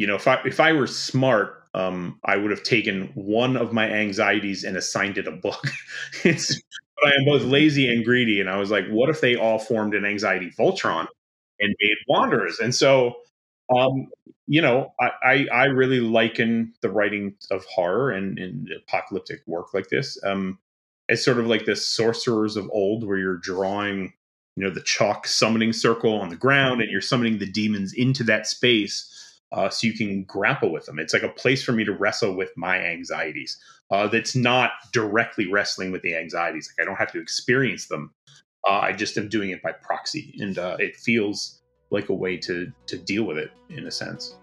you know, if I if I were smart, um, I would have taken one of my anxieties and assigned it a book. it's but I am both lazy and greedy, and I was like, what if they all formed an anxiety Voltron and made Wanderers? And so, um, you know, I, I, I really liken the writing of horror and, apocalyptic work like this um, as sort of like the sorcerers of old, where you're drawing, you know, the chalk summoning circle on the ground, and you're summoning the demons into that space uh, so you can grapple with them. It's like a place for me to wrestle with my anxieties. Uh, that's not directly wrestling with the anxieties. Like I don't have to experience them. Uh, I just am doing it by proxy, and uh, it feels like a way to to deal with it in a sense.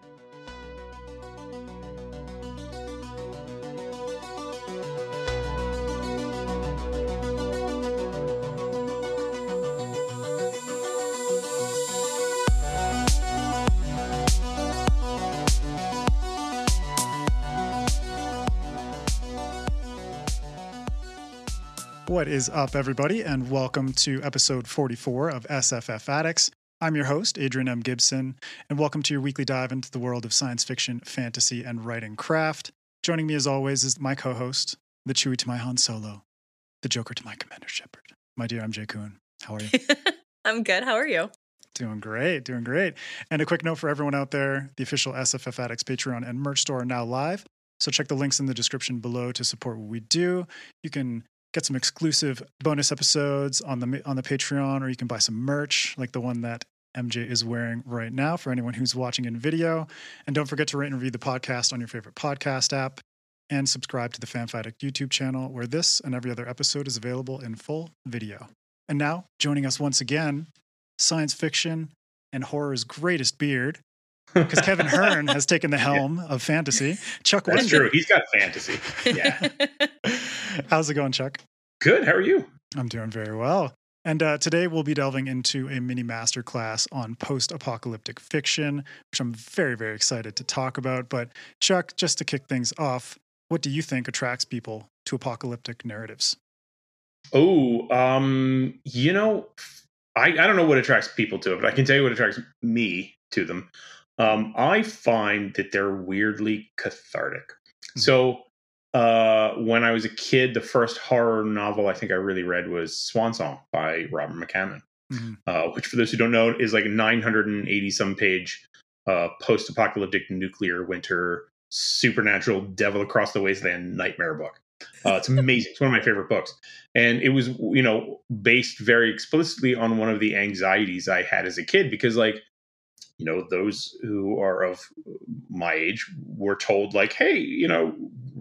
What is up, everybody, and welcome to episode 44 of SFF Addicts. I'm your host, Adrian M. Gibson, and welcome to your weekly dive into the world of science fiction, fantasy, and writing craft. Joining me, as always, is my co host, the Chewie to my Han Solo, the Joker to my Commander Shepard. My dear MJ Kuhn, how are you? I'm good. How are you? Doing great, doing great. And a quick note for everyone out there the official SFF Addicts Patreon and merch store are now live. So check the links in the description below to support what we do. You can get some exclusive bonus episodes on the on the Patreon, or you can buy some merch like the one that MJ is wearing right now for anyone who's watching in video. And don't forget to rate and review the podcast on your favorite podcast app, and subscribe to the Fanfight YouTube channel, where this and every other episode is available in full video. And now, joining us once again, science fiction and horror's greatest beard, because Kevin Hearne has taken the helm yeah. of fantasy. Chuck, that's true. He's got fantasy. Yeah. How's it going, Chuck? Good. How are you? I'm doing very well. And uh, today we'll be delving into a mini masterclass on post apocalyptic fiction, which I'm very, very excited to talk about. But, Chuck, just to kick things off, what do you think attracts people to apocalyptic narratives? Oh, um, you know, I, I don't know what attracts people to it, but I can tell you what attracts me to them. Um, I find that they're weirdly cathartic. Mm-hmm. So uh, when I was a kid, the first horror novel I think I really read was Swan Song by Robert McCammon, mm-hmm. uh, which, for those who don't know, is like a 980 some page uh, post apocalyptic nuclear winter supernatural devil across the wasteland nightmare book. Uh, it's amazing. it's one of my favorite books, and it was you know based very explicitly on one of the anxieties I had as a kid because like you know those who are of my age were told like hey you know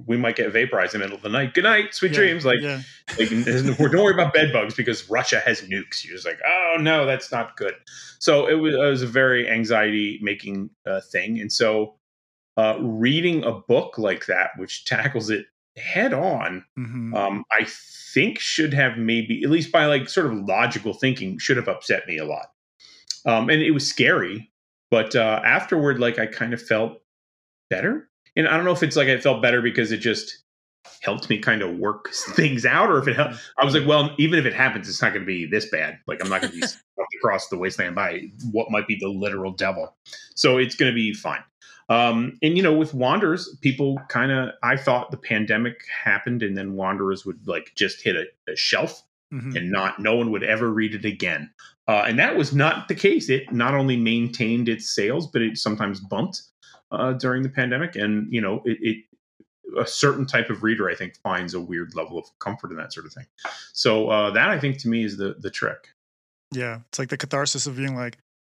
we might get vaporized in the middle of the night. Good night sweet yeah, dreams. Like, yeah. like don't worry about bed bugs because russia has nukes. You're just like oh no that's not good. So it was, it was a very anxiety making uh, thing. And so uh, reading a book like that which tackles it head on mm-hmm. um, i think should have maybe at least by like sort of logical thinking should have upset me a lot. Um, and it was scary but uh, afterward, like I kind of felt better. And I don't know if it's like I felt better because it just helped me kind of work things out, or if it helped, I was like, well, even if it happens, it's not going to be this bad. Like I'm not going to be across the wasteland by what might be the literal devil. So it's going to be fine. Um, and you know, with Wanderers, people kind of I thought the pandemic happened, and then Wanderers would like just hit a, a shelf mm-hmm. and not no one would ever read it again. Uh, and that was not the case. It not only maintained its sales, but it sometimes bumped uh, during the pandemic. And you know, it, it, a certain type of reader, I think, finds a weird level of comfort in that sort of thing. So uh, that I think to me is the the trick. Yeah, it's like the catharsis of being like,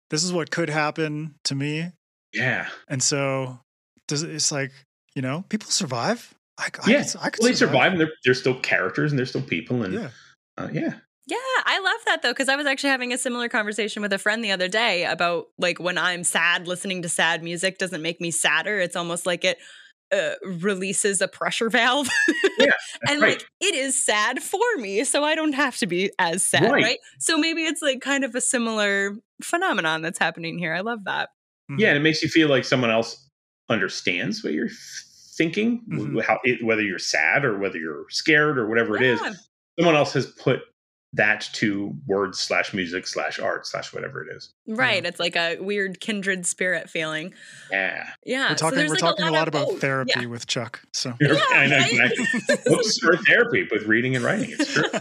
this is what could happen to me. Yeah, and so does it's like you know people survive. I, yeah, I could, I could well, they survive, and they're they're still characters, and they're still people, and yeah. Uh, yeah. Yeah, I love that though, because I was actually having a similar conversation with a friend the other day about like when I'm sad, listening to sad music doesn't make me sadder. It's almost like it uh, releases a pressure valve. Yeah, and right. like it is sad for me, so I don't have to be as sad, right. right? So maybe it's like kind of a similar phenomenon that's happening here. I love that. Mm-hmm. Yeah, and it makes you feel like someone else understands what you're thinking, mm-hmm. how it, whether you're sad or whether you're scared or whatever yeah. it is. Someone else has put that to words slash music slash art slash whatever it is. Right. It's like a weird kindred spirit feeling. Yeah. Yeah. We're talking, there's, we're like, talking a lot, of about both. therapy Yeah. with Chuck. So I know right? exactly. Books are therapy with reading and writing. It's true. I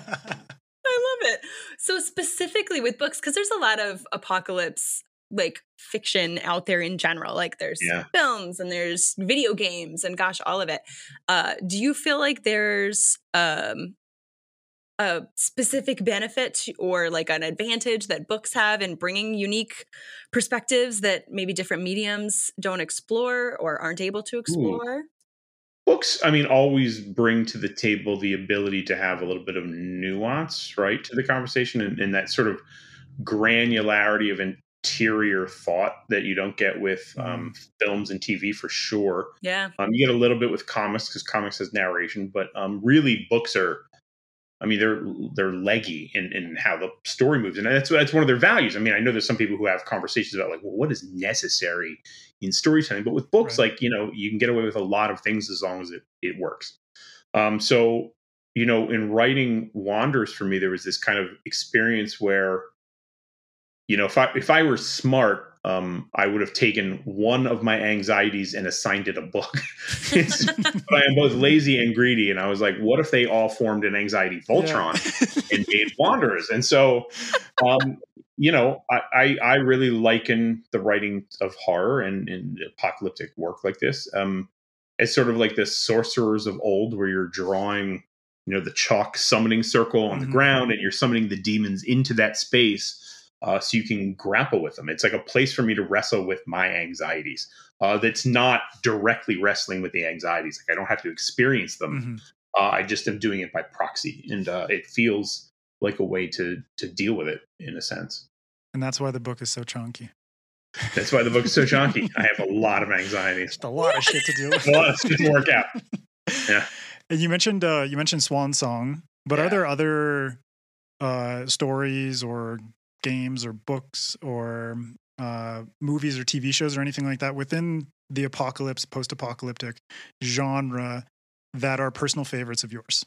love it. So specifically with books, because there's a lot of apocalypse like fiction out there in general. Like there's Yeah. films and there's video games and gosh, all of it. Uh, do you feel like there's um a specific benefit or like an advantage that books have in bringing unique perspectives that maybe different mediums don't explore or aren't able to explore? Books, I mean, always bring to the table the ability to have a little bit of nuance, right, to the conversation and, and that sort of granularity of interior thought that you don't get with um, films and TV for sure. Yeah. Um, you get a little bit with comics because comics has narration, but um, really books are. I mean, they're they're leggy in, in how the story moves, and that's that's one of their values. I mean, I know there's some people who have conversations about like, well, what is necessary in storytelling, but with books, Right. like you know, you can get away with a lot of things as long as it it works. Um, so you know, in writing Wanderers for me, there was this kind of experience where, you know, if I if I were smart, um, I would have taken one of my anxieties and assigned it a book. But I am both lazy and greedy, and I was like, what if they all formed an anxiety Voltron Yeah. and made Wanderers? And so, um, you know, I, I I really liken the writing of horror and, and apocalyptic work like this um, as sort of like the sorcerers of old, where you're drawing, you know, the chalk summoning circle on the Mhm. ground, and you're summoning the demons into that space. Uh, so you can grapple with them. It's like a place for me to wrestle with my anxieties. Uh, that's not directly wrestling with the anxieties. Like I don't have to experience them. Mhm. Uh, I just am doing it by proxy, and uh, it feels like a way to to deal with it in a sense. And that's why the book is so chunky. That's why the book is so chunky. I have a lot of anxieties, Just a lot of shit to with. a lot of shit to work out. Yeah. And you mentioned uh, you mentioned Swan Song, but Yeah. are there other uh, stories or games or books or uh, movies or TV shows or anything like that within the apocalypse, post-apocalyptic genre that are personal favorites of yours?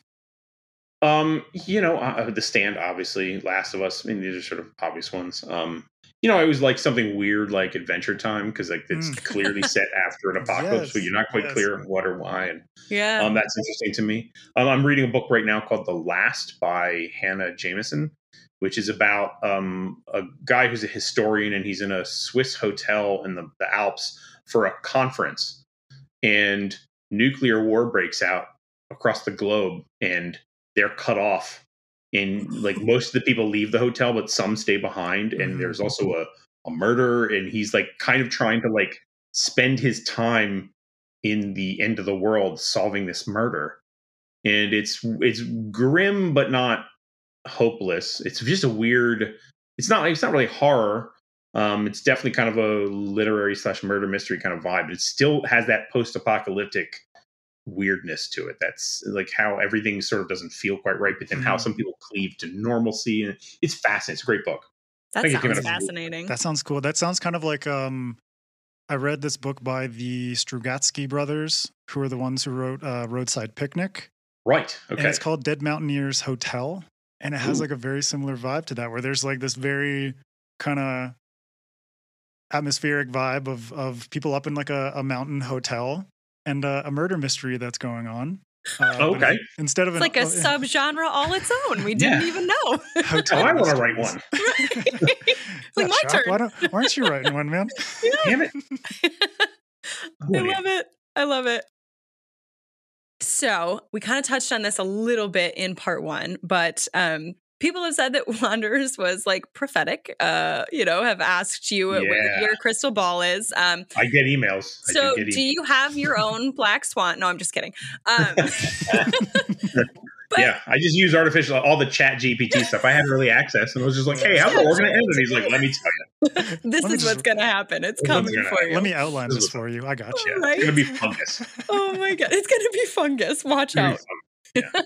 Um, you know, uh, The Stand, obviously, Last of Us. I mean, these are sort of obvious ones. Um, you know, I always like something weird like Adventure Time because like it's Mm. clearly set after an apocalypse, but you're not quite yes. clear what or why. And Yeah. Um, that's interesting to me. Um, I'm reading a book right now called The Last by Hanna Jameson, which is about um, a guy who's a historian and he's in a Swiss hotel in the, the Alps for a conference. And nuclear war breaks out across the globe and they're cut off. And like most of the people leave the hotel, but some stay behind. And Mhm. there's also a, a murder. And he's like kind of trying to like spend his time in the end of the world solving this murder and it's it's grim but not hopeless it's just a weird it's not it's not really horror um it's definitely kind of a literary slash murder mystery kind of vibe it still has that post-apocalyptic weirdness to it that's like how everything sort of doesn't feel quite right but then how Mhm. some people cleave to normalcy and it's fascinating it's a great book that think it sounds fascinating. That sounds cool. That sounds kind of like um, I read this book by the Strugatsky brothers, who are the ones who wrote uh, Roadside Picnic. right okay and it's called Dead Mountaineers Hotel, and it has Ooh. like a very similar vibe to that, where there's like this very kind of atmospheric vibe of of people up in like a, a mountain hotel and uh, a murder mystery that's going on. Uh, but okay Instead of it's an, like a uh, subgenre all its own. We didn't Yeah. even know. hotel oh i want to write one Right. Yeah, like my Chuck, turn. Why, don't, why aren't you writing one, man? damn it I love it. I love it. So we kind of touched on this a little bit in part one, but um, people have said that Wanderers was like prophetic. Uh, you know, have asked you what your crystal ball is. Um, i get emails so do get do you have your own black swan? No, I'm just kidding. Um, But- yeah, I just use artificial all the chat GPT stuff. I had early access and I was just like, hey, how's the war gonna end? And he's like, let me tell you. this is just- what's going to happen. It's coming gonna for you. Let me outline This this for you. I got you. Right. Oh it's gonna be fungus. oh my god, it's going to be fungus. Watch out. be fun.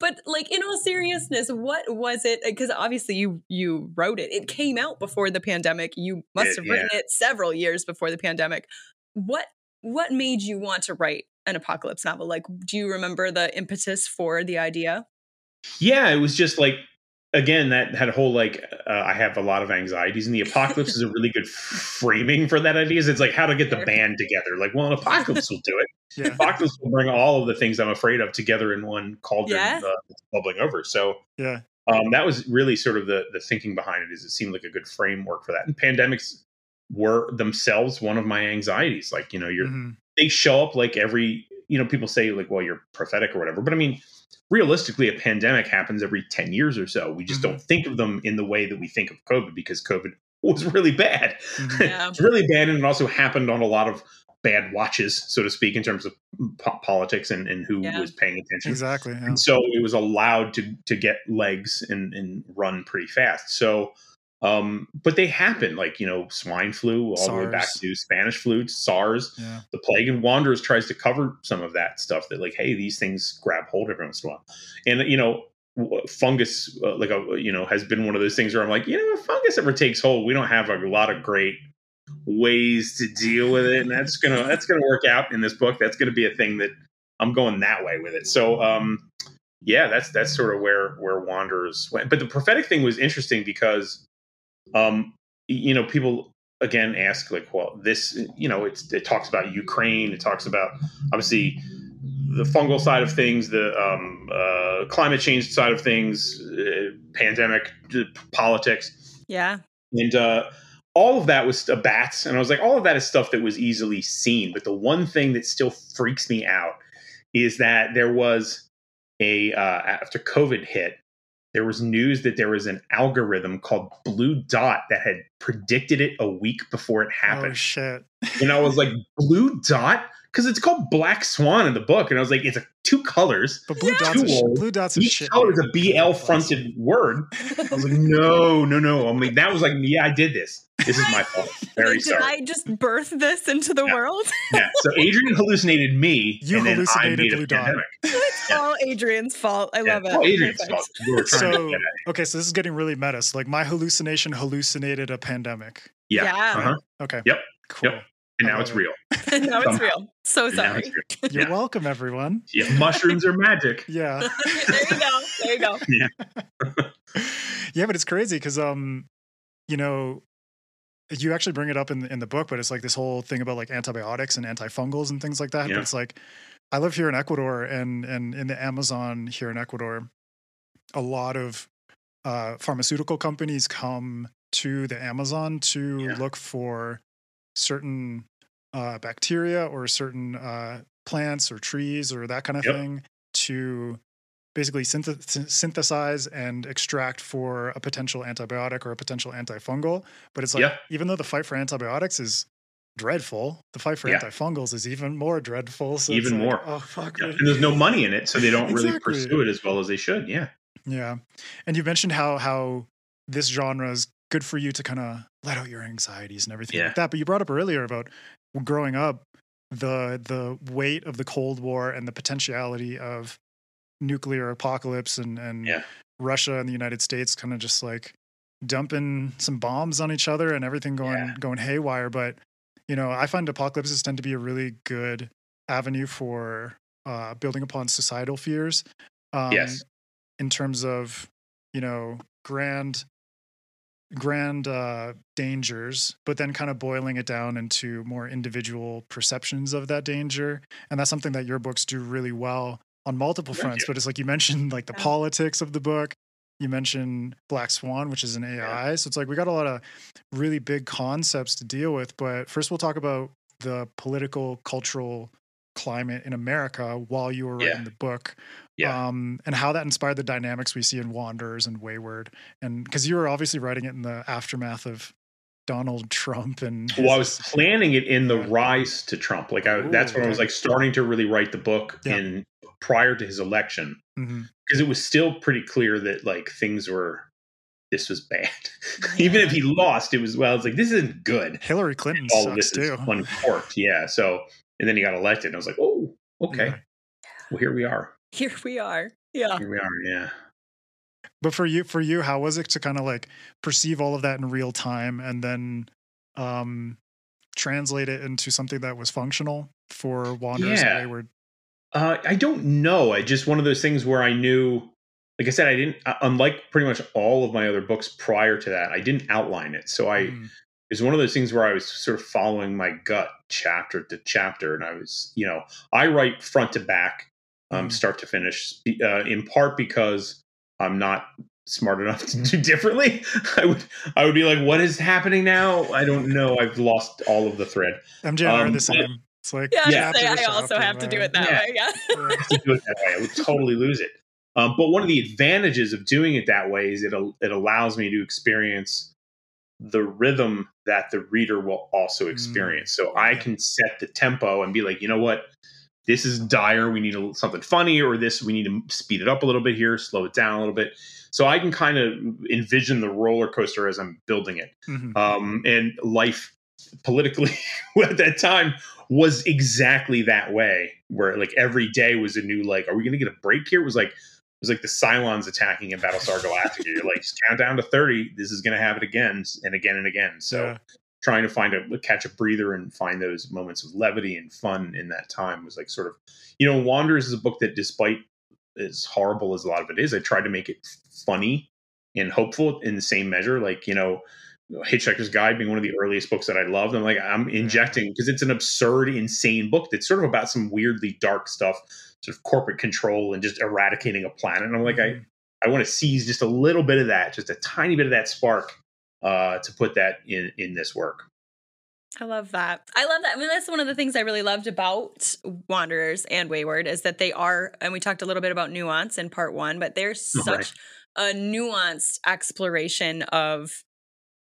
but like in all seriousness what was it uh, because obviously you you wrote it it came out before the pandemic you must It- have written it several years before the pandemic what what made you want to write an apocalypse novel like do you remember the impetus for the idea Yeah, it was just like again, that had a whole like uh, I have a lot of anxieties, and the apocalypse is a really good framing for that idea. Is it's like how to get the band together. Like, well, an apocalypse will do it. Yeah. Apocalypse will bring all of the things I'm afraid of together in one cauldron Yeah. uh, bubbling over. So Yeah. um, that was really sort of the the thinking behind it. Is it seemed like a good framework for that, and pandemics were themselves one of my anxieties. Like, you know, you're Mhm. They show up like every you know people say like well you're prophetic or whatever but i mean realistically a pandemic happens every 10 years or so we just Mhm. don't think of them in the way that we think of covid because covid was really bad Mhm. Yeah. it's really bad and it also happened on a lot of bad watches so to speak in terms of po- politics and, and who Yeah. was paying attention Exactly. Yeah. and so it was allowed to to get legs and, and run pretty fast. So, um, but they happen like you know swine flu all the way back to Spanish flu, SARS, Yeah. the plague, and Wanderers tries to cover some of that stuff. That like, hey, these things grab hold every once in a while, and you know. Fungus, uh, like a you know, has been one of those things where I'm like, you know, if fungus ever takes hold, we don't have a lot of great ways to deal with it, and that's gonna that's gonna work out in this book. That's gonna be a thing that I'm going that way with it. So, um, yeah, that's that's sort of where where Wanderers went. But the prophetic thing was interesting because, um, you know, people again ask like, well, this, you know, it's it talks about Ukraine, it talks about obviously the fungal side of things, the um, uh, climate change side of things, uh, pandemic, uh, politics Yeah. and uh, all of that was bats and i was like all of that is stuff that was easily seen but the one thing that still freaks me out is that there was a uh, after covid hit there was news that there was an algorithm called blue dot that had predicted it a week before it Oh happened shit. and i was like blue dot because it's called black swan in the book and i was like it's a, two colors But blue Yeah. dots. Are, sh- old. blue dots each shit. color is a bl fronted word I was like, no, no, no. I mean, that was like, yeah, I did this. This is my fault. Very Did sorry. I just birth this into the Yeah. world? yeah. So Adrian hallucinated me. You and then I hallucinated made Blue Dot. it's Yeah. all Adrian's fault. I Yeah. love it. Well, Adrian's Perfect. fault. You were So- to get at it. Okay, so this is getting really meta. So like my hallucination hallucinated a pandemic. Yeah. Yeah. Uh-huh. Okay. Yep. Cool. Yep. And now it's it. real. now it's real. So sorry. real. You're Yeah. welcome, everyone. Yeah. Mushrooms are magic. Yeah. there you go. There you go. yeah, but it's crazy because um, you know, you actually bring it up in in the book, but it's like this whole thing about like antibiotics and antifungals and things like that. Yeah. But it's like I live here in Ecuador and and in the Amazon here in Ecuador, a lot of uh, pharmaceutical companies come to the Amazon to Yeah. look for certain uh, bacteria or certain uh, plants or trees or that kind of Yep. thing to basically synth- synthesize and extract for a potential antibiotic or a potential antifungal. But it's like, Yeah. even though the fight for antibiotics is dreadful, the fight for Yeah. antifungals is even more dreadful. So Even like, more. Oh, fuck. Yeah. And there's no money in it, so they don't really pursue it as well as they should. Yeah. Yeah. And you mentioned how how this genre is good for you to kind of let out your anxieties and everything Yeah. like that. But you brought up earlier about growing up, the the weight of the Cold War and the potentiality of nuclear apocalypse and and Yeah. Russia and the United States kind of just like dumping some bombs on each other and everything going Yeah. going haywire. But you know, I find apocalypses tend to be a really good avenue for uh, building upon societal fears. Um, Yes. In terms of you know grand grand uh, dangers, but then kind of boiling it down into more individual perceptions of that danger, and that's something that your books do really well on multiple Thank fronts. you. But it's like you mentioned, like the Yeah. politics of the book. You mentioned Black Swan, which is an AI. So it's like we got a lot of really big concepts to deal with. But first, we'll talk about the political, cultural climate in America while you were Yeah. writing the book. Yeah. Um, and how that inspired the dynamics we see in Wanderers and Wayward. And because you were obviously writing it in the aftermath of Donald Trump and Well, I was planning it in the rise to Trump. Like I, that's Ooh, when I was like starting to really write the book Yeah. in prior to his election. Because it was still pretty clear that like things were this was bad even if he lost it was well it's like this isn't good Hillary Clinton all of sucks this is too. uncorked yeah so and then he got elected and i was like oh okay Yeah. well here we are Here we are. Yeah. here we are yeah But for you, for you, how was it to kind of like perceive all of that in real time and then um, translate it into something that was functional for Wanderers Yeah. and Wayward? uh, i don't know i just one of those things where i knew like I said, I didn't. uh, Unlike pretty much all of my other books prior to that, I didn't outline it. So I Mm. It's one of those things where I was sort of following my gut chapter to chapter, and I was, you know, I write front to back, um, Mhm. start to finish, uh, in part because I'm not smart enough to do differently. I would, I would be like, what is happening now? I don't know. I've lost all of the thread. MJ and I are Um, the same. It's like Yeah, I, Yeah. gonna say, I also have to do it that Yeah. way. Yeah. Yeah. to do it that way. I would totally lose it. Um, but one of the advantages of doing it that way is it it allows me to experience the rhythm that the reader will also experience. So I can set the tempo and be like, you know what, this is dire. We need a, something funny, or this we need to speed it up a little bit here, slow it down a little bit. So I can kind of envision the roller coaster as I'm building it Mhm. um, and life politically at that time was exactly that way where like every day was a new like are we gonna get a break here it was like was like the Cylons attacking in Battlestar Galactica. You're like, count down to 30. This is going to happen again and again and again. So, Yeah. trying to find a catch a breather and find those moments of levity and fun in that time was like sort of, you know, Wanderers is a book that, despite as horrible as a lot of it is, I tried to make it funny and hopeful in the same measure. Like, you know, Hitchhiker's Guide being one of the earliest books that I loved. I'm like, I'm injecting because it's an absurd, insane book that's sort of about some weirdly dark stuff, sort of corporate control and just eradicating a planet. And I'm like. I, I want to seize just a little bit of that, just a tiny bit of that spark uh, to put that in in this work. I love that. I love that. I mean, that's one of the things I really loved about Wanderers and Wayward is that they are, and we talked a little bit about nuance in part one, but they're such Right. a nuanced exploration of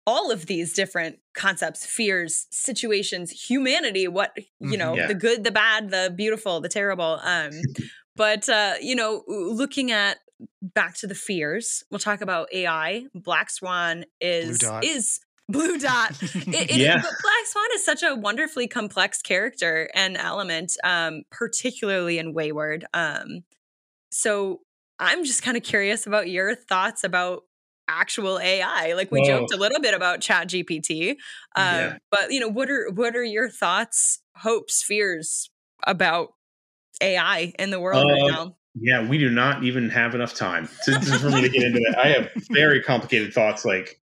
all of these different concepts, fears, situations, humanity, what, you Mhm. know, Yeah. the good, the bad, the beautiful, the terrible. Um, but, uh, you know, looking at back to the fears, we'll talk about AI. Black Swan is, Dot. is, Blue Dot it, it, Yeah. But Black Swan is such a wonderfully complex character and element, um, particularly in Wayward. Um, so I'm just kind of curious about your thoughts about actual AI. Like we Whoa. joked a little bit about Chat GPT, um, Yeah. but you know, what are what are your thoughts, hopes, fears about AI in the world right Uh, now? Yeah, we do not even have enough time to, to- for me to get into that. I have very complicated thoughts. Like,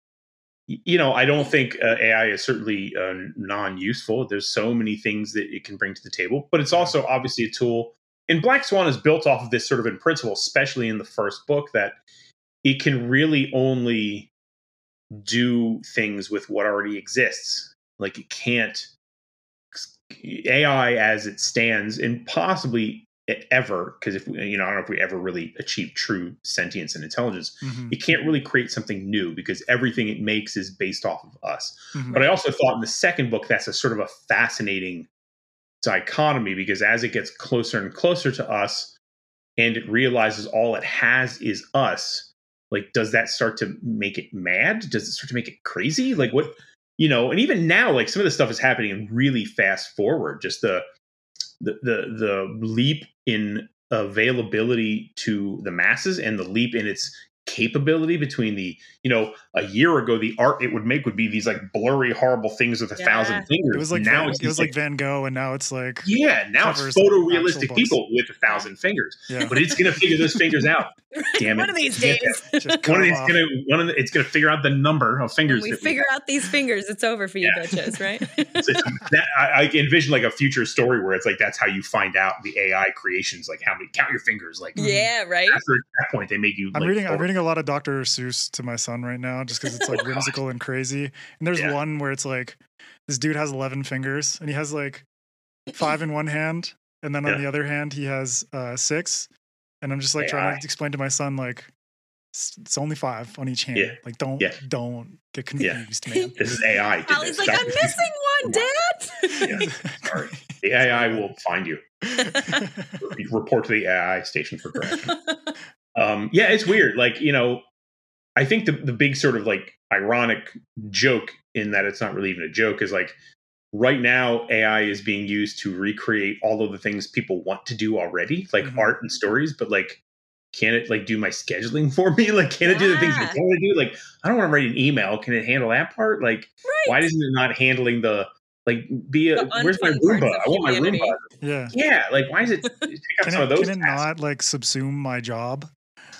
you know, I don't think uh, AI is certainly uh, non-useful. There's so many things that it can bring to the table, but it's also obviously a tool. And Black Swan is built off of this sort of in principle, especially in the first book, that it can really only do things with what already exists. Like it can't AI as it stands, and possibly ever, because if you know, I don't know if we ever really achieve true sentience and intelligence, Mhm. it can't really create something new because everything it makes is based off of us. Mhm. But I also thought in the second book that's a sort of a fascinating dichotomy because as it gets closer and closer to us and it realizes all it has is us, like does that start to make it mad? Does it start to make it crazy? Like what you know, and even now, like some of the stuff is happening in really fast forward. Just the the the, the leap in availability to the masses and the leap in its capability between the you know a year ago the art it would make would be these like blurry horrible things with a Yeah. thousand fingers It was like now Van, it's it was just like Van Gogh, and now it's like yeah now it's covers of photorealistic actual people with a thousand fingers yeah, but it's gonna figure those fingers out damn it One of these Yeah. days, just one of 'em these gonna one of the, it's gonna figure out the number of when fingers we that figure out these fingers, it's over for you Yeah. bitches, right? It's- it's- that, I, I envision like a future story where it's like that's how you find out the AI creations, like how many count your fingers. Like yeah, right. after that point, they make you. I'm like, reading. I'm reading a lot of Dr. Seuss to my son right now, just because it's like whimsical and crazy. And there's Yeah. one where it's like this dude has 11 fingers, and he has like five in one hand, and then on Yeah. the other hand he has uh, six. And I'm just like trying to explain to my son like it's it's only five on each hand. Yeah. Like don't Yeah. don't get Yeah. confused, man. This is AI. did Holly's this. like, Dr. I'm missing one, Dad. Yeah. Sorry. The AI will find you. Report to the AI station for correction. Um, yeah, it's weird. Like you know, I think the the big sort of like ironic joke in that it's not really even a joke is like right now AI is being used to recreate all of the things people want to do already, like Mhm. art and stories, but like. Can it like do my scheduling for me? Like, can it do the things I want to do? Like, I don't want to write an email. Can it handle that part? Like, why isn't it not handling the like be a where's my unfun Roomba? I want my. Roomba. yeah. Yeah, like why is it take out Can some it, of those can it not like subsume my job?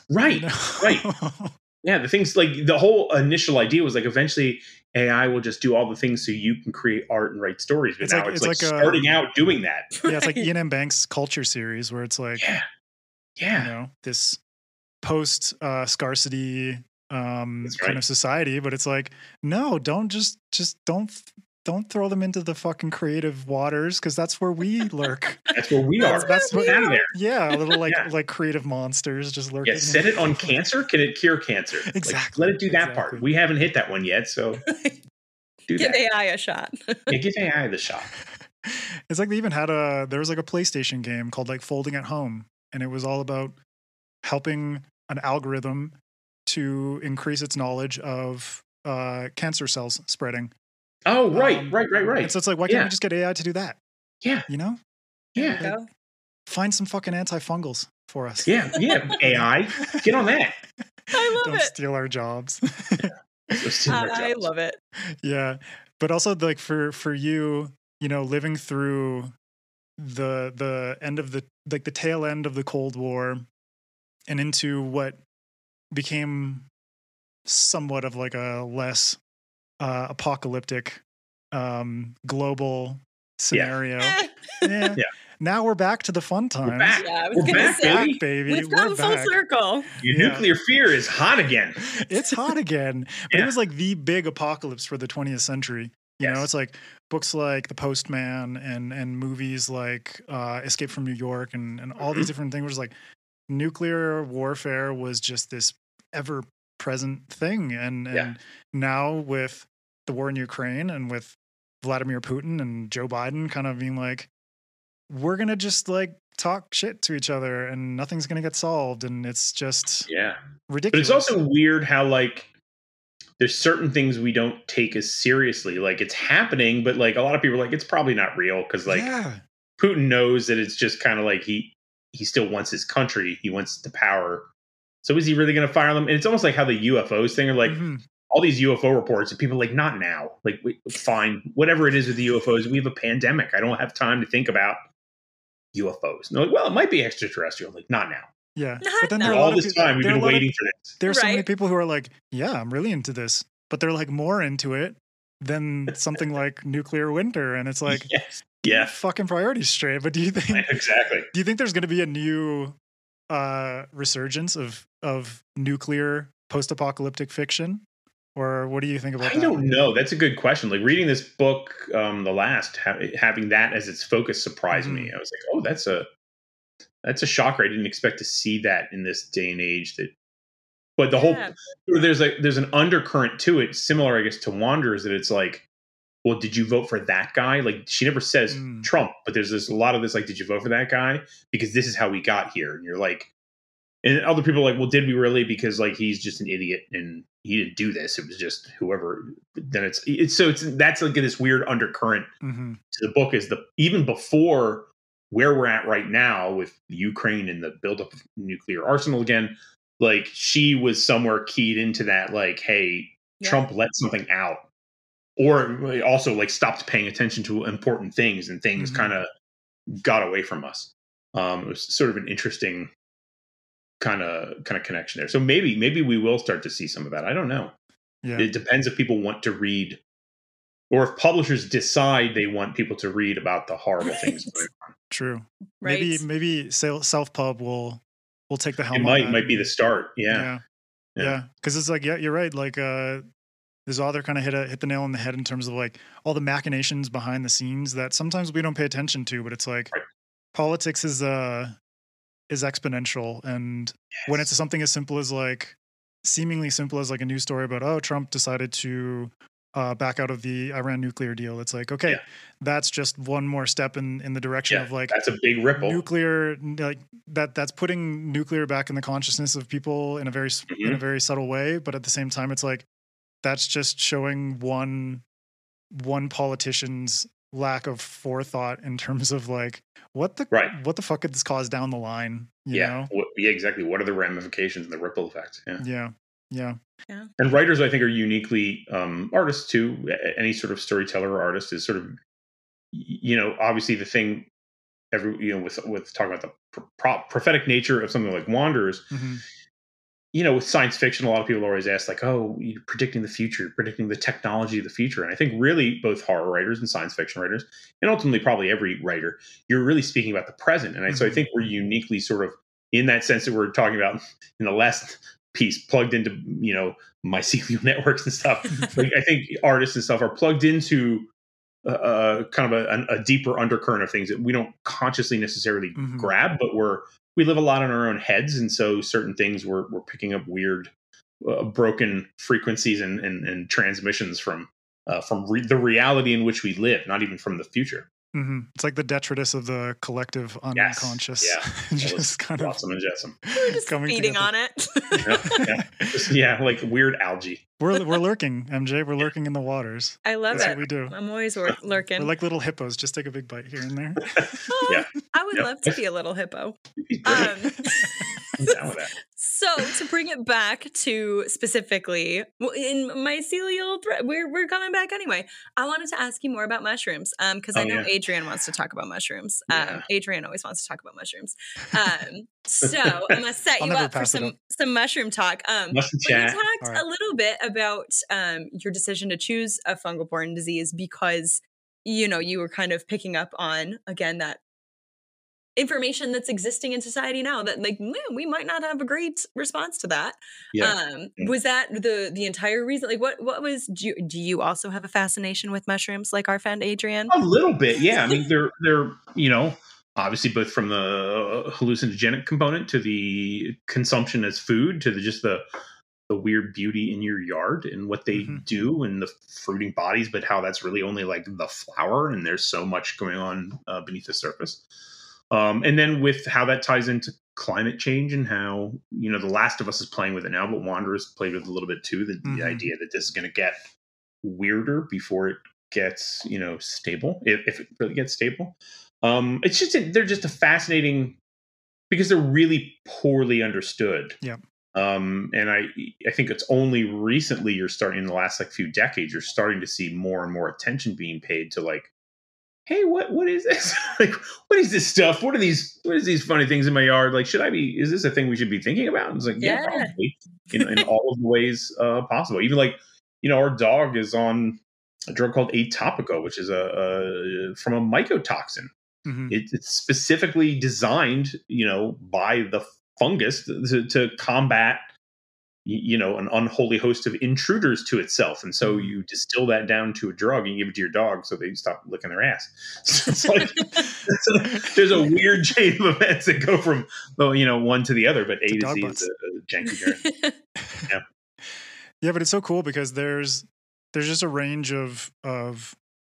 Right. you know? right. Yeah, the things like the whole initial idea was like eventually AI will just do all the things so you can create art and write stories. But It's now like- it's, it's like, like a- starting out doing that. yeah, it's like Right. Iain M. Banks' culture series where it's like, Yeah. Yeah. you know, this post uh, scarcity um, That's kind of society, but it's like, no, don't just just don't don't throw them into the fucking creative waters because that's where we lurk. That's where we are. that's Get what- out of there. yeah, a little like Yeah. like creative monsters just lurking. Yeah, set it on cancer. Can it cure cancer? Like, Exactly, let it do that exactly. part. We haven't hit that one yet, so do Give that. AI a shot. Yeah, give AI the shot. It's like they even had a there was like a PlayStation game called like Folding at Home, and it was all about helping an algorithm to increase its knowledge of uh, cancer cells spreading. Oh, right, Um, right, right, right. And so it's like, why can't Yeah. we just get AI to do that? Yeah. You know, yeah, Go. find some fucking antifungals for us. yeah, yeah. AI, get on that. I love it. Don't it. steal our jobs. Let's see our I love it. yeah, but also like for for you, you know, living through the the end of the like the tail end of the Cold War and into what became somewhat of like a less uh, apocalyptic um, global scenario. Eh. Yeah. Yeah. Now we're back to the fun times. We're back. Yeah, I was We're gonna back, say baby. Back, baby. we've We're full back. circle. Your Yeah. nuclear fear is hot again. it's hot again. But Yeah. it was like the big apocalypse for the 20th century. You know, it's like books like The Postman and and movies like uh, Escape from New York and and all these Mhm. different things. Was like nuclear warfare was just this ever present thing, and and Yeah. now with the war in Ukraine and with Vladimir Putin and Joe Biden kind of being like, we're gonna just like talk shit to each other and nothing's gonna get solved, and it's just Yeah. Ridiculous. But it's also weird how like there's certain things we don't take as seriously. Like it's happening, but like a lot of people are like it's probably not real because like yeah. Putin knows that it's just kind of like he he still wants his country, he wants the power. So is he really going to fire them? And it's almost like how the UFOs thing are like Mhm. all these UFO reports, and people are like not now. Like we, fine, whatever it is with the UFOs, we have a pandemic. I don't have time to think about UFOs. And they're like, well, it might be extraterrestrial. Like not now. Yeah. Not But then now. there are All this peo- time we've been a lot of- waiting for this. There are so many people who are like, yeah, I'm really into this, but they're like more into it than something like nuclear winter. And it's like, yes, yeah, fucking priorities straight. But do you think, exactly. do you think there's going to be a new uh, resurgence of, of nuclear post apocalyptic fiction? Or what do you think about I that? don't know. That's a good question. Like reading this book, um, the last ha- having that as its focus surprised Mm-hmm. me. I was like, oh, that's a that's a shocker. I didn't expect to see that in this day and age. That, but the Yeah. whole there's like there's an undercurrent to it, similar, I guess, to Wanderers. That it's like, well, did you vote for that guy? Like she never says Mm. Trump, but there's this a lot of this like, did you vote for that guy? Because this is how we got here, and you're like. And other people are like, well, did we really? Because like he's just an idiot and he didn't do this. It was just whoever. Then it's it's so it's that's like this weird undercurrent hmm to the book is the even before where we're at right now with Ukraine and the buildup of nuclear arsenal again. Like she was somewhere keyed into that. Like, hey, Yeah. Trump let something out, or also like stopped paying attention to important things and things Mhm. kind of got away from us. Um, it was sort of an interesting kind of kind of connection there. So maybe maybe we will start to see some of that. I don't know. Yeah. It depends if people want to read, or if publishers decide they want people to read about the horrible things going on. True. Right. Maybe, maybe self pub will, will take the helm. It might that might be the start. Yeah. yeah Yeah. yeah because it's like yeah you're right like uh this author kind of hit a, hit the nail on the head in terms of like all the machinations behind the scenes that sometimes we don't pay attention to but it's like Right. politics is uh is exponential and when it's something as simple as like seemingly simple as like a news story about oh trump decided to uh, back out of the iran nuclear deal it's like okay Yeah. that's just one more step in in the direction Yeah, of like that's a big ripple. nuclear like that that's putting nuclear back in the consciousness of people in a very s- in a Mhm. very subtle way but at the same time it's like that's just showing one one politician's lack of forethought in terms of like what the Right. what the fuck could this cause down the line you yeah. know What, yeah. Exactly. What are the ramifications and the ripple effects? Yeah. yeah yeah And writers, I think, are uniquely um, artists too. Any sort of storyteller or artist is sort of, you know, obviously the thing. Every you know, with with talking about the pro- pro- prophetic nature of something like Wanderers, hmm you know, with science fiction, a lot of people always ask, like, oh, you're predicting the future, predicting the technology of the future. And I think really both horror writers and science fiction writers, and ultimately probably every writer, you're really speaking about the present. And I, so I Mhm. think we're uniquely sort of in that sense that we're talking about in the last piece, plugged into, you know, mycelial networks and stuff. like, I think artists and stuff are plugged into uh, uh, kind of a, a deeper undercurrent of things that we don't consciously necessarily Mhm. grab, but we're we live a lot in our own heads, and so certain things we're we're picking up weird, uh, broken frequencies and and, and transmissions from uh, from re- the reality in which we live, not even from the future. Hmm It's like the detritus of the collective Yes. unconscious. Yeah. just kind of awesome and jetsam. We're just coming feeding together. on it. Yeah, yeah. Just- yeah, like weird algae. we're we're lurking, MJ. We're lurking in the waters. I love That's it. what we do. I'm always wor- lurking. We're like little hippos. Just take a big bite here and there. Yeah. I would Yeah. love to be a little hippo. Great. Um, I'm down with that. so to bring it back to specifically in mycelial thread, we're we're coming back anyway. I wanted to ask you more about mushrooms, um, because I Oh, know yeah. Adrian wants to talk about mushrooms. Um, Adrian always wants to talk about mushrooms. Um, so I'm gonna set you up for some some mushroom talk. Um, Mushroom you talked right. a little bit about um, your decision to choose a fungal-borne disease because you know you were kind of picking up on again that information that's existing in society now that like man, we might not have a great response to that. Yeah. Um, Yeah. was that the the entire reason? Like, what what was? Do you, do you also have a fascination with mushrooms, like our friend Adrian? A little bit, yeah. I mean, they're they're you know obviously both from the hallucinogenic component to the consumption as food to the just the the weird beauty in your yard and what they Mhm. do and the fruiting bodies, but how that's really only like the flower and there's so much going on uh, beneath the surface. Um, and then with how that ties into climate change and how you know the Last of Us is playing with it now, but Wanderers played with it a little bit too. The, Mhm. the idea that this is going to get weirder before it gets you know stable, if, if it really gets stable. Um, it's just they're just a fascinating because they're really poorly understood. Yeah. Um, and I I think it's only recently you're starting in the last like few decades you're starting to see more and more attention being paid to like, hey, what what is this? like, what is this stuff? What are these what is these funny things in my yard? Like, should I be? Is this a thing we should be thinking about? And it's like, yeah, Yeah. probably in, in all of the ways uh, possible. Even like, you know, our dog is on a drug called Atopica, which is a, a from a mycotoxin Mhm. it, it's specifically designed you know by the fungus to, to combat y- you know an unholy host of intruders to itself and so Mhm. you distill that down to a drug and give it to your dog so they stop licking their ass so it's like a- there's a weird chain of events that go from well you know one to the other but a To z butts. is a, a janky journey Yeah, but it's so cool because there's there's just a range of of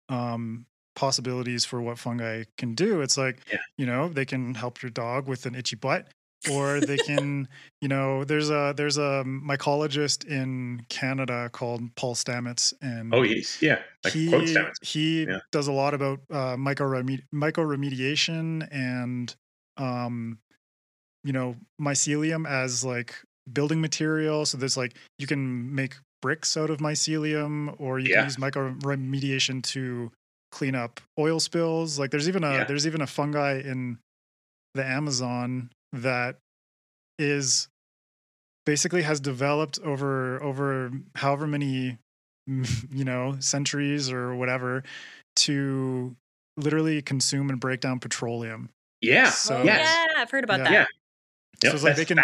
um possibilities for what fungi can do. It's like, Yeah. you know, they can help your dog with an itchy butt or they can, you know, there's a there's a mycologist in Canada called Paul Stamets and oh yes yeah like he, he Yeah. does a lot about uh, myco remediation and um, you know mycelium as like building material. So there's like you can make bricks out of mycelium, or you Yeah. can use myco remediation to clean up oil spills. Like there's even a Yeah. there's even a fungi in the Amazon that is basically has developed over over however many you know centuries or whatever to literally consume and break down petroleum yeah So- oh, yes yeah, I've heard about Yeah. that. Yeah. So it's like they can-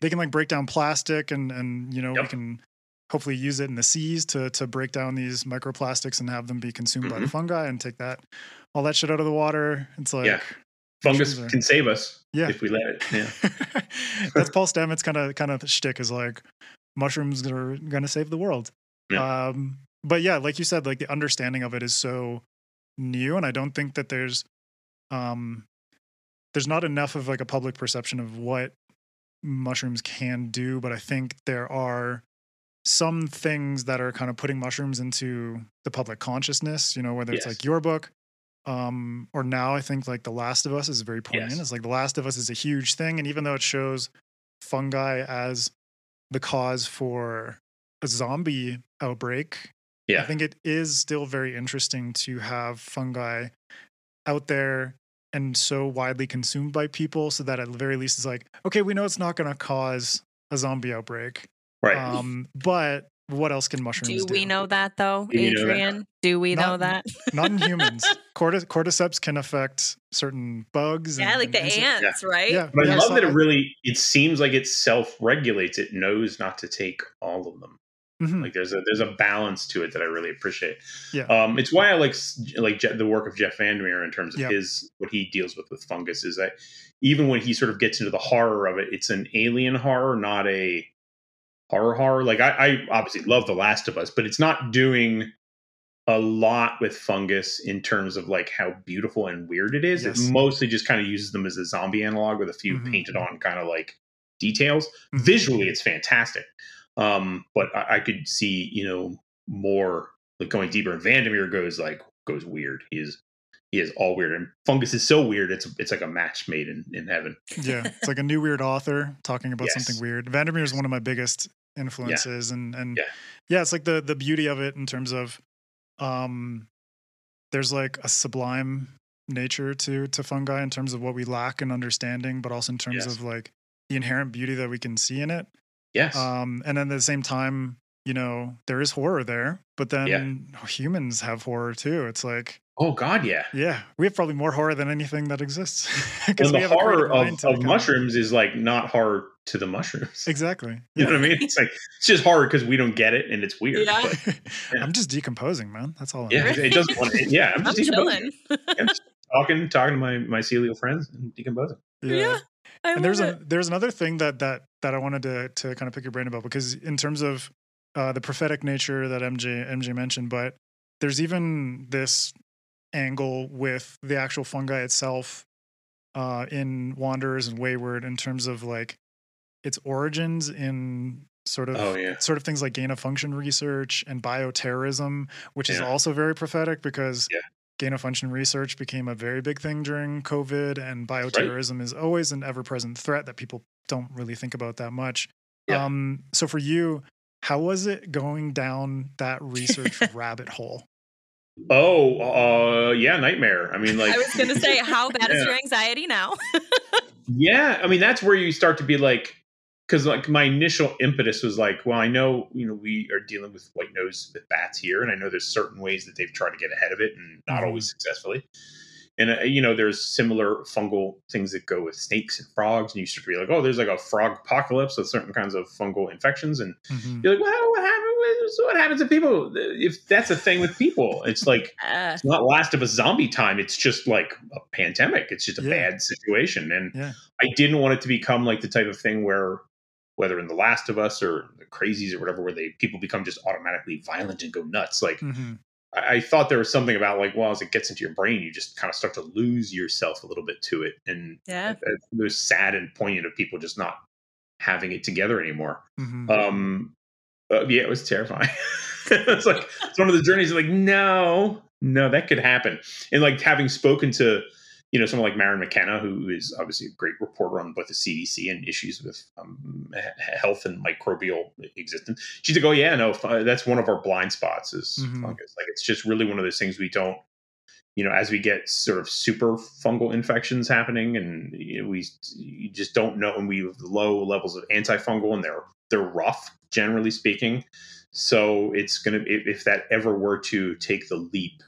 they can like break down plastic and and you know we can hopefully use it in the seas to to break down these microplastics and have them be consumed by the Mhm. fungi and take that all that shit out of the water it's like Yeah. Fungus are- can save us Yeah. if we let it yeah That's Paul Stamets kind of kind of shtick is like mushrooms are gonna save the world. Yeah. Um, but yeah, like you said, like the understanding of it is so new, and I don't think that there's um there's not enough of like a public perception of what mushrooms can do. But I think there are some things that are kind of putting mushrooms into the public consciousness. You know, whether it's like your book. Um, or now I think like The Last of Us is very poignant. Yes. It's like The Last of Us is a huge thing. And even though it shows fungi as the cause for a zombie outbreak. I think it is still very interesting to have fungi out there and so widely consumed by people so that at the very least it's like, okay, we know it's not going to cause a zombie outbreak. Right. Um, but what else can mushrooms Do do? we know that though, Do you know that? Adrian? Do we know that? Not in humans. Cordy- cordyceps can affect certain bugs. yeah, and- like the and insect- ants, right? Yeah, but yeah, I I love saw that it really. It seems like it self-regulates. It knows not to take all of them. Mhm. Like there's a there's a balance to it that I really appreciate. Yeah. Um, it's why I like like Je- the work of Jeff Vandermeer in terms of Yeah. his what he deals with with fungus is that even when he sort of gets into the horror of it, it's an alien horror, not a horror horror. Like I, I obviously love The Last of Us, but it's not doing a lot with fungus in terms of like how beautiful and weird it is. Yes. It mostly just kind of uses them as a zombie analog with a few Mhm. painted on kind of like details. Mhm. Visually, it's fantastic. Um, but I, I could see, you know, more like going deeper. And Vandermeer goes like goes weird. He is he is all weird. And fungus is so weird. It's it's like a match made in, in heaven. yeah, it's like a new weird author talking about Yes. something weird. Vandermeer is one of my biggest influences, and and Yeah. yeah, it's like the the beauty of it in terms of, um, there's like a sublime nature to to fungi in terms of what we lack in understanding, but also in terms Yes. of like the inherent beauty that we can see in it. Yes. Um, and then at the same time, you know, there is horror there, but then humans have horror too. It's like, oh God, yeah. yeah, we have probably more horror than anything that exists. And we the have a creative horror of, of mushrooms is like not horror to the mushrooms. Exactly. You know what I mean? It's like it's just horror because we don't get it and it's weird. Yeah. But Yeah. I'm just decomposing, man. That's all. I'm yeah, doing. it doesn't want to. Yeah, I'm I'm just decomposing. I'm just talking, talking to my my mycelial friends and decomposing. Yeah. I and there's love a there's another thing that that that I wanted to to kind of pick your brain about because in terms of uh, the prophetic nature that MJ MJ mentioned, but there's even this angle with the actual fungi itself uh, in Wanderers and Wayward in terms of like its origins in sort of Oh yeah, sort of things like gain of function research and bioterrorism, which is also very prophetic because Yeah. gain of function research became a very big thing during COVID, and bioterrorism is always an ever present threat that people don't really think about that much. Yeah. Um, so for you, how was it going down that research rabbit hole? Oh, uh, yeah, nightmare. I mean, like, I was gonna say, how bad is your anxiety now? yeah. I mean, that's where you start to be like, because like my initial impetus was like, well, I know, you know, we are dealing with white nose with bats here, and I know there's certain ways that they've tried to get ahead of it, and not Mhm. always successfully. And uh, you know, there's similar fungal things that go with snakes and frogs, and you start to be like, oh, there's like a frog apocalypse with certain kinds of fungal infections, and Mhm. you're like, well, what happened? What happens to people if that's a thing with people? It's like Uh, it's not Last of a Zombie time. It's just like a pandemic. It's just a Yeah. bad situation, and Yeah. I didn't want it to become like the type of thing where, whether in The Last of Us or the Crazies or whatever, where they people become just automatically violent and go nuts. Like Mhm. I, I thought there was something about like, well, as it gets into your brain, you just kind of start to lose yourself a little bit to it, and yeah. it, it was sad and poignant of people just not having it together anymore. Mhm. Um, uh, yeah, it was terrifying. it's like it's one of the journeys. Like, no, no, that could happen. And like having spoken to, you know, someone like Maryn McKenna, who is obviously a great reporter on both the CDC and issues with um, health and microbial existence, she's like, "Oh yeah, no, that's one of our blind spots is Mhm. fungus. Like, it's just really one of those things we don't." You know, as we get sort of super fungal infections happening, and you know, we you just don't know, and we have low levels of antifungal, and they're they're rough generally speaking. So it's gonna if, if that ever were to take the leap,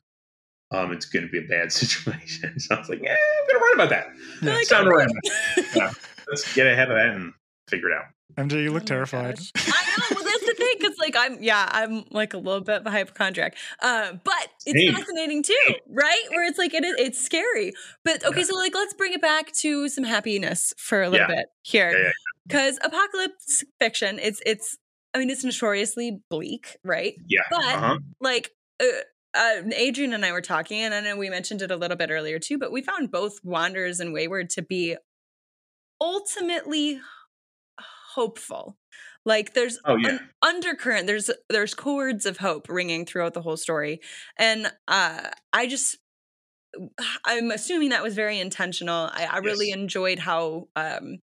um, it's gonna be a bad situation. So I was like, yeah, I'm gonna write about that. Yeah. It's time to write about. Yeah. Let's get ahead of that and figure it out. MJ, you look Oh my terrified. gosh. I know. Well, that's the thing, because like I'm, yeah, I'm like a little bit of a hypochondriac. Uh, but it's Same. fascinating too, right? Where it's like it is, it's scary. But okay, Yeah. so like let's bring it back to some happiness for a little Yeah. bit here, Yeah, yeah, because apocalypse fiction, it's it's. I mean, it's notoriously bleak, right? Yeah. But Uh-huh. like uh, uh, Adrian and I were talking, and I know we mentioned it a little bit earlier too, but we found both Wanderers and Wayward to be ultimately hopeful. Like there's Oh, yeah. an undercurrent, there's there's chords of hope ringing throughout the whole story, and uh, I just. I'm assuming that was very intentional. I, I really Yes. enjoyed how um,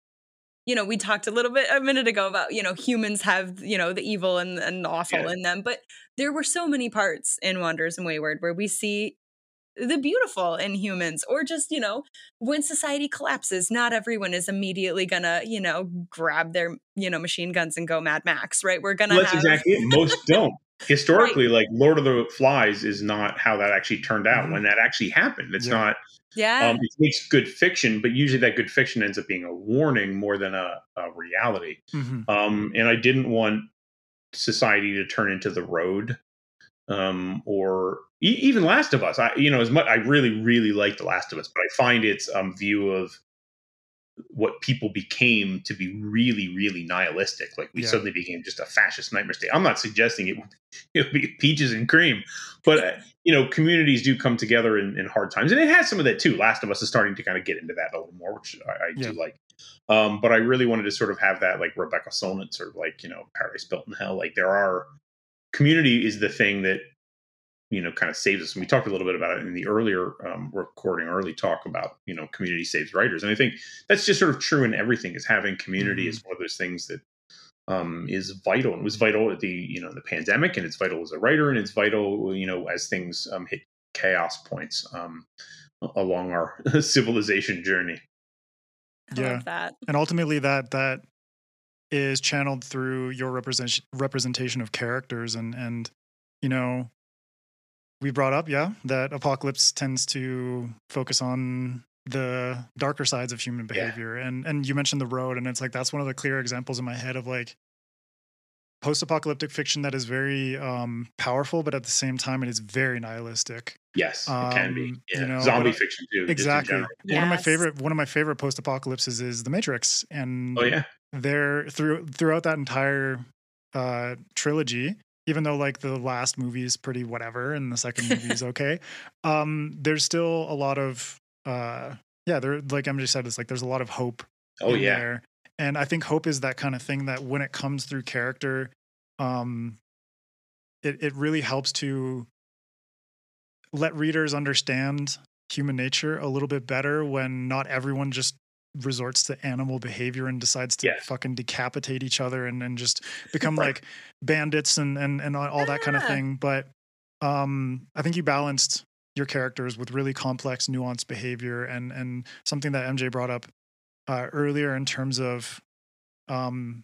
you know, we talked a little bit a minute ago about, you know, humans have, you know, the evil and, and awful Yeah. in them. But there were so many parts in Wanderers and Wayward where we see the beautiful in humans or just you know when society collapses not everyone is immediately gonna you know grab their you know machine guns and go mad max right we're gonna Well, that's have exactly it. Most don't. Historically, like Lord of the Flies is not how that actually turned out Mhm. when that actually happened. It's Yeah. not yeah um, it makes good fiction, but usually that good fiction ends up being a warning more than a, a reality. Mhm. Um, and I didn't want society to turn into the road, um, or e- even Last of Us. I, you know, as much I really, really like the Last of Us, but I find its um, view of what people became to be really, really nihilistic. Like we Yeah. suddenly became just a fascist nightmare state. I'm not suggesting it would, it would be peaches and cream, but uh, you know, communities do come together in, in hard times, and it has some of that too. Last of Us is starting to kind of get into that a little more, which I, I Yeah. do like. Um, but I really wanted to sort of have that like Rebecca Solnit, sort of like you know Paradise Built in Hell. Like there are community is the thing that you know kind of saves us. And we talked a little bit about it in the earlier um, recording, early talk about you know community saves writers, and I think that's just sort of true in everything. Is having community Mhm. is one of those things that um, is vital and was vital at the you know the pandemic, and it's vital as a writer, and it's vital you know as things um, hit chaos points um, along our civilization journey. I Yeah. love that and ultimately that that is channeled through your representation representation of characters and and you know we brought up yeah that apocalypse tends to focus on the darker sides of human Yeah. behavior and and you mentioned the road and it's like that's one of the clear examples in my head of like post-apocalyptic fiction that is very um powerful but at the same time it is very nihilistic Yes, it can be. Um, Yeah. you know, Zombie but fiction too. exactly general. one of my favorite one of my favorite post-apocalypses is the matrix and Oh yeah. there through throughout that entire uh trilogy even though like the last movie is pretty whatever and the second movie is okay um there's still a lot of uh yeah there like mj said it's like there's a lot of hope Oh in yeah. there. and i think hope is that kind of thing that when it comes through character um it, it really helps to let readers understand human nature a little bit better when not everyone just resorts to animal behavior and decides to Yes. fucking decapitate each other and, and just become Right. like bandits and, and, and all that kind of thing. But um, I think you balanced your characters with really complex, nuanced behavior and, and something that MJ brought up uh, earlier in terms of um,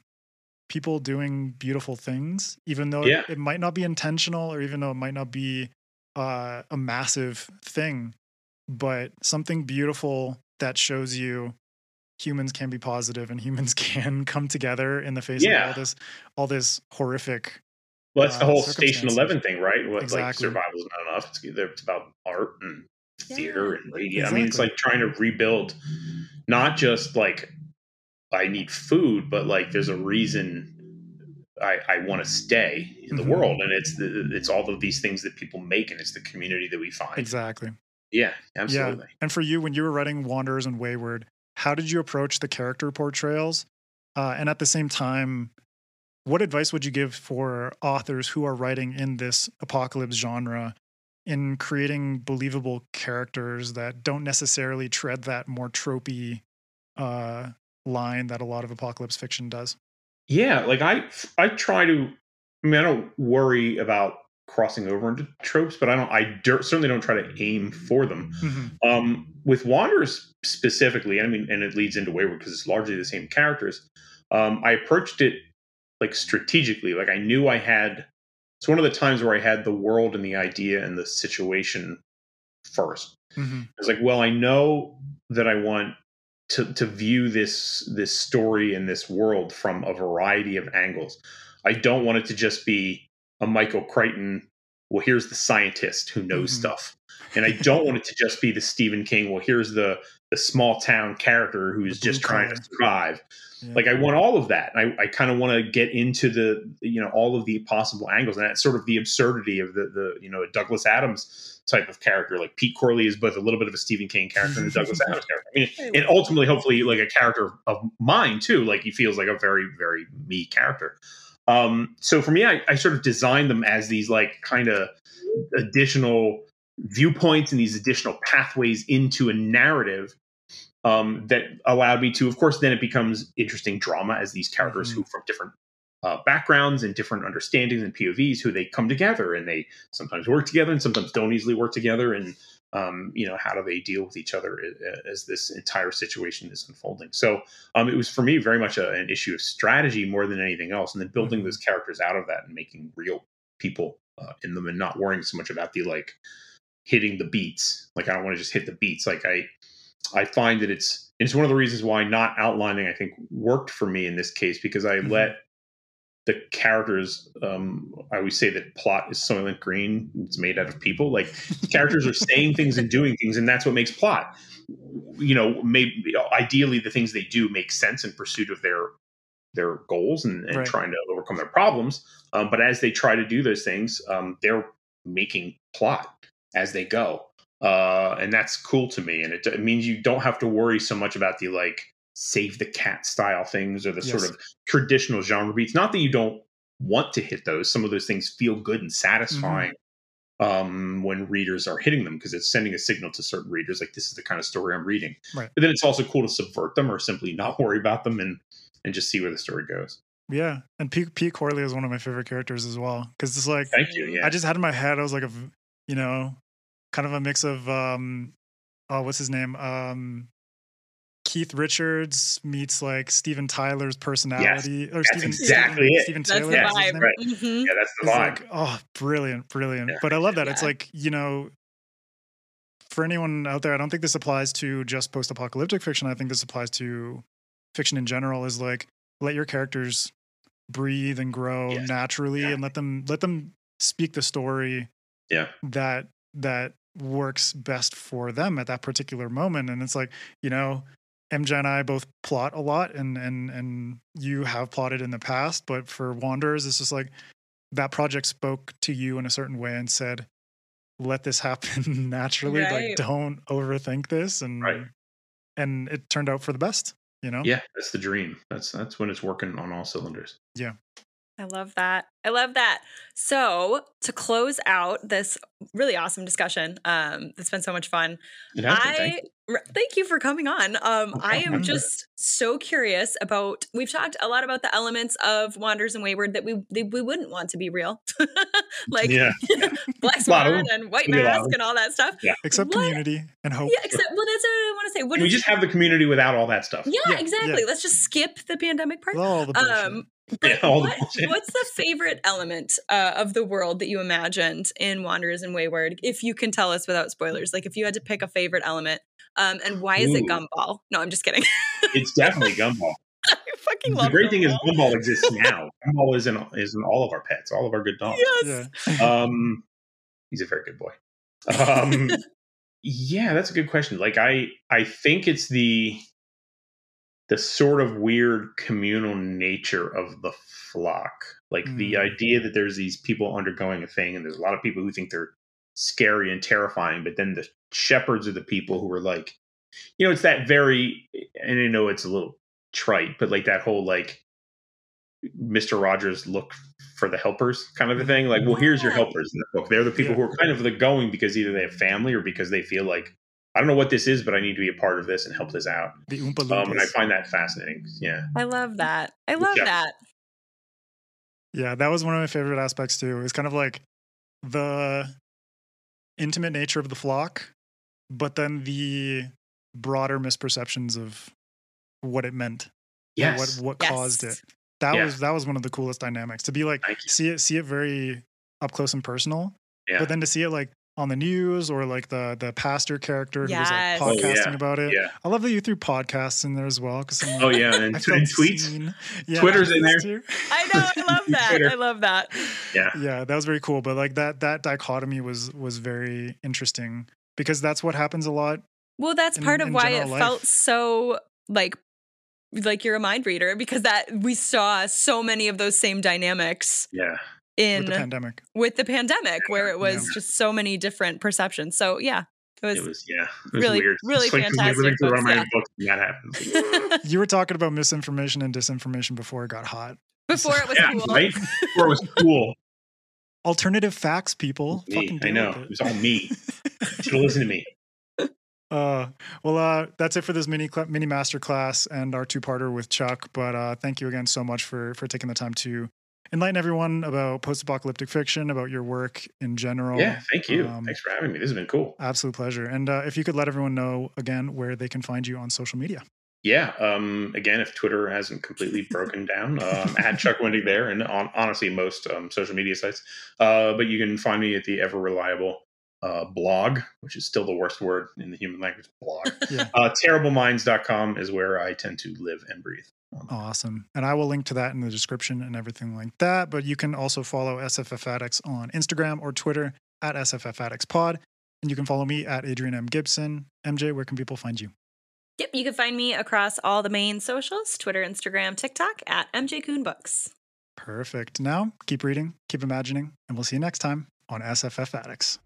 people doing beautiful things, even though Yeah. it, it might not be intentional or even though it might not be uh, a massive thing, but something beautiful that shows you humans can be positive and humans can come together in the face of all this all this horrific Well, that's the uh, whole Station. Eleven thing, right? What Exactly. like survival is not enough. It's, it's about art and theater Yeah. and radio. I mean, it's like trying to rebuild, not just like I need food, but like there's a reason I, I want to stay in the Mhm. world, and it's the it's all of these things that people make, and it's the community that we find. exactly Yeah, absolutely. and for you when you were writing wanderers and wayward how did you approach the character portrayals uh, and at the same time what advice would you give for authors who are writing in this apocalypse genre in creating believable characters that don't necessarily tread that more tropey uh, line that a lot of apocalypse fiction does Yeah, like I I try to. I mean, I don't worry about crossing over into tropes, but I don't. I dur- certainly don't try to aim for them. Mhm. Um, with Wanderers specifically, I mean, and it leads into Wayward because it's largely the same characters. Um, I approached it like strategically. Like I knew I had. It's one of the times where I had the world and the idea and the situation first. Mhm. It's like, well, I know that I want to to view this this story and this world from a variety of angles. I don't want it to just be a Michael Crichton. Well, here's the scientist who knows Mhm. stuff, and I don't want it to just be the Stephen King. Well, here's the the small town character who is just trying to survive. Yeah. Like I want all of that. I, I kind of want to get into the you know all of the possible angles, and that's sort of the absurdity of the the you know Douglas Adams type of character. Like Pete Corley is both a little bit of a Stephen King character and a Douglas Adams character. I mean, and ultimately, hopefully, like a character of mine too. Like he feels like a very very me character. Um, so for me, I, I sort of designed them as these like kind of additional viewpoints and these additional pathways into a narrative um, that allowed me to, of course, then it becomes interesting drama as these characters Mhm. who from different uh, backgrounds and different understandings and POVs who they come together and they sometimes work together and sometimes don't easily work together and um, you know, how do they deal with each other as, this entire situation is unfolding? So um, it was for me very much a, an issue of strategy more than anything else, and then building Mhm. those characters out of that and making real people uh, in them, and not worrying so much about the like hitting the beats. Like I don't want to just hit the beats. Like I, I find that it's it's one of the reasons why not outlining I think worked for me in this case because I Mhm. let the characters um i always say that plot is soylent green it's made out of people like characters are saying things and doing things and that's what makes plot you know maybe ideally the things they do make sense in pursuit of their their goals and, and Right. trying to overcome their problems um, but as they try to do those things um, they're making plot as they go uh, and that's cool to me and it, it means you don't have to worry so much about the like save the cat style things or the sort of traditional genre beats. Not that you don't want to hit those. Some of those things feel good and satisfying um, when readers are hitting them because it's sending a signal to certain readers like this is the kind of story I'm reading. Right. But then it's also cool to subvert them or simply not worry about them and and just see where the story goes. Yeah, and Pete, Pete Corley is one of my favorite characters as well because it's like Thank you. Yeah. I just had in my head I was like a you know kind of a mix of um oh what's his name um Keith Richards meets like Steven Tyler's personality or that's Steven exactly Steven, it. Steven That's Taylor the Yeah, vibe. name? right. Mhm. yeah, that's the It's vibe. like oh brilliant brilliant Yeah. but i love that it's like you know for anyone out there i don't think this applies to just post-apocalyptic fiction i think this applies to fiction in general is like let your characters breathe and grow Yes. naturally Yeah. and let them let them speak the story Yeah. that that works best for them at that particular moment and it's like you know MJ and I both plot a lot and and and you have plotted in the past, but for Wanderers, it's just like that project spoke to you in a certain way and said, let this happen naturally. Like don't overthink this and Right. and it turned out for the best, you know? Yeah, that's the dream. That's that's when it's working on all cylinders. I love that. I love that. So to close out this really awesome discussion, um, it's been so much fun. It has been, thank I r- thank you for coming on. Um, I am just so curious about. We've talked a lot about the elements of Wanderers and Wayward that we they, we wouldn't want to be real, like. Black Lot Swan and White Maybe a lot of Mask and all that stuff. Except What? community and hope. Yeah, except well, that's what I want to say. What we did just have the community without all that stuff? yeah, Yeah, exactly. yeah. Let's just skip the pandemic part. All the bullshit. Um, but Yeah, all the what- bullshit. what's the favorite element uh, of the world that you imagined in Wanderers and Wayward? If you can tell us without spoilers, like if you had to pick a favorite element, um, and why is it Gumball? No, I'm just kidding. It's definitely Gumball. I fucking love. the love. great thing is Gumball. Gumball exists now. Gumball is in is in all of our pets, all of our good dogs. yes. yeah. Um, he's a very good boy. Um, yeah, that's a good question. Like I, I think it's the the sort of weird communal nature of the flock. Like the Mm. idea that there's these people undergoing a thing, and there's a lot of people who think they're scary and terrifying, but then the shepherds are the people who are like, you know, it's that very, and I know it's a little trite, but like that whole like Mr. Rogers look for the helpers kind of a thing. Like, well, here's your helpers in the book. They're the people Yeah. who are kind of the going because either they have family or because they feel like I don't know what this is, but I need to be a part of this and help this out. The Oompa Um, and I find that fascinating. Yeah, I love that. I love Yeah. that. Yeah, that was one of my favorite aspects too. It's kind of like the intimate nature of the flock, but then the broader misperceptions of what it meant. or yes, What what Yes. caused it. That Yeah. was that was one of the coolest dynamics. To be like see it see it very up close and personal. Yeah. But then to see it like on the news or like the the pastor character who was Yes. like Oh, podcasting yeah. about it. yeah. I love that you threw podcasts in there as well. Because Oh yeah, and, I and tweets. Yeah, Twitter's in there. too. I know. I love that. Twitter. I love that. Yeah, yeah that was very cool but like that that dichotomy was was very interesting because that's what happens a lot Well, that's in- part of why it general felt so like like you're a mind reader because that we saw so many of those same dynamics yeah. In the pandemic with the pandemic where it was Yeah. just so many different perceptions. So yeah, it was, It was yeah. It was really- weird. really it's like fantastic living through one books, my yeah. books and that happens. you were talking about misinformation and disinformation before it got hot before it was yeah, cool. right. Before it was cool. alternative facts people Me, I know. It it. was all me. Should have listened to me. uh well uh that's it for this mini cl- mini master class and our two-parter with chuck but uh thank you again so much for for taking the time to enlighten everyone about post-apocalyptic fiction, about your work in general. Yeah, thank you. Um, Thanks for having me. This has been cool. Absolute pleasure. And uh, if you could let everyone know again where they can find you on social media. Yeah. Um, again, if Twitter hasn't completely broken down, um, at Chuck Wendig there, and on, honestly, most um, social media sites. Uh, but you can find me at the ever reliable uh, blog, which is still the worst word in the human language blog. Yeah. uh, terribleminds.com is where I tend to live and breathe. Awesome. And I will link to that in the description and everything like that. But you can also follow SFF Addicts on Instagram or Twitter at SFF Addicts Pod. And you can follow me at Adrian M. Gibson. MJ, where can people find you? Yep, you can find me across all the main socials Twitter, Instagram, TikTok at MJ Kuhn Books. Perfect. Now, keep reading, keep imagining, and we'll see you next time on SFF Addicts.